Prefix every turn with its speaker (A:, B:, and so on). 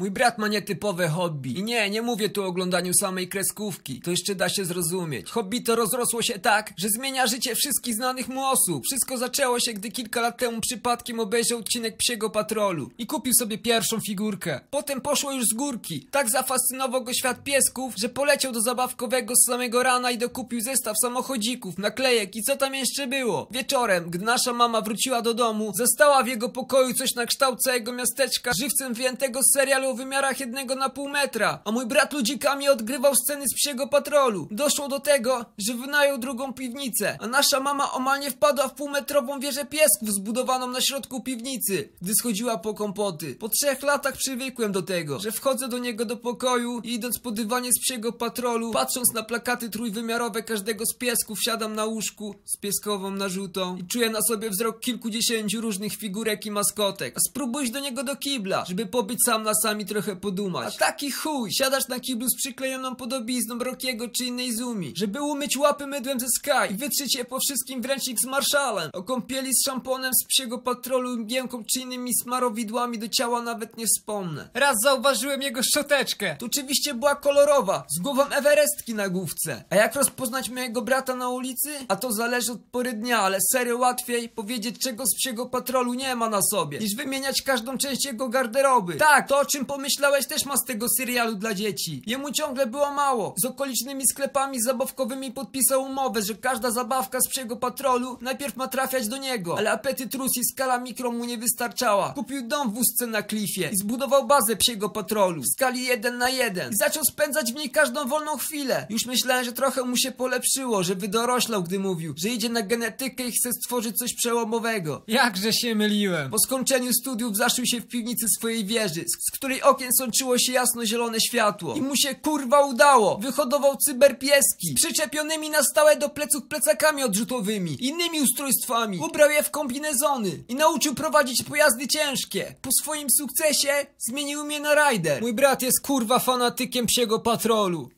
A: Mój brat ma nietypowe hobby. I nie, nie mówię tu o oglądaniu samej kreskówki. To jeszcze da się zrozumieć. Hobby to rozrosło się tak, że zmienia życie wszystkich znanych mu osób. Wszystko zaczęło się, gdy kilka lat temu przypadkiem obejrzał odcinek Psiego Patrolu. I kupił sobie pierwszą figurkę. Potem poszło już z górki. Tak zafascynował go świat piesków, że poleciał do zabawkowego z samego rana i dokupił zestaw samochodzików, naklejek i co tam jeszcze było. Wieczorem, gdy nasza mama wróciła do domu, zastała w jego pokoju coś na kształt całego miasteczka, żywcem wyjętego z serialu o wymiarach jednego na pół metra, a mój brat ludzikami odgrywał sceny z psiego patrolu. Doszło do tego, że wynajął drugą piwnicę, a nasza mama omal nie wpadła w półmetrową wieżę piesków zbudowaną na środku piwnicy, gdy schodziła po kompoty. Po trzech latach przywykłem do tego, że wchodzę do niego do pokoju i idąc po dywanie z psiego patrolu, patrząc na plakaty trójwymiarowe każdego z piesków, siadam na łóżku z pieskową narzutą i czuję na sobie wzrok kilkudziesięciu różnych figurek i maskotek. A spróbuj iść do niego do kibla, żeby pobyć sam na sam trochę podumać. A taki chuj, siadasz na kiblu z przyklejoną podobizną Rockiego czy innej Zumi, żeby umyć łapy mydłem ze Sky i wytrzeć je po wszystkim w ręcznik z Marszalem. O kąpieli z szamponem z psiego patrolu, mgiełką czy innymi smarowidłami do ciała nawet nie wspomnę. Raz zauważyłem jego szczoteczkę. To oczywiście była kolorowa, z głową Everestki na główce. A jak rozpoznać mojego brata na ulicy? A to zależy od pory dnia, ale serio łatwiej powiedzieć czego z psiego patrolu nie ma na sobie, niż wymieniać każdą część jego garderoby. Tak, to o czym pomyślałeś też ma z tego serialu dla dzieci. Jemu ciągle było mało. Z okolicznymi sklepami zabawkowymi podpisał umowę, że każda zabawka z psiego patrolu najpierw ma trafiać do niego. Ale apetyt rósł i skala mikro mu nie wystarczała. Kupił dom w wózce na klifie i zbudował bazę psiego patrolu w skali 1 na 1 i zaczął spędzać w niej każdą wolną chwilę. Już myślałem, że trochę mu się polepszyło, że wydoroślał, gdy mówił, że idzie na genetykę i chce stworzyć coś przełomowego. Jakże się myliłem. Po skończeniu studiów zaszył się w piwnicy swojej wieży, z, z której okien sączyło się jasno-zielone światło. I mu się kurwa udało. Wyhodował cyberpieski przyczepionymi na stałe do pleców plecakami odrzutowymi, innymi ustrojstwami. Ubrał je w kombinezony i nauczył prowadzić pojazdy ciężkie. Po swoim sukcesie zmienił mnie na rider. Mój brat jest kurwa fanatykiem psiego patrolu.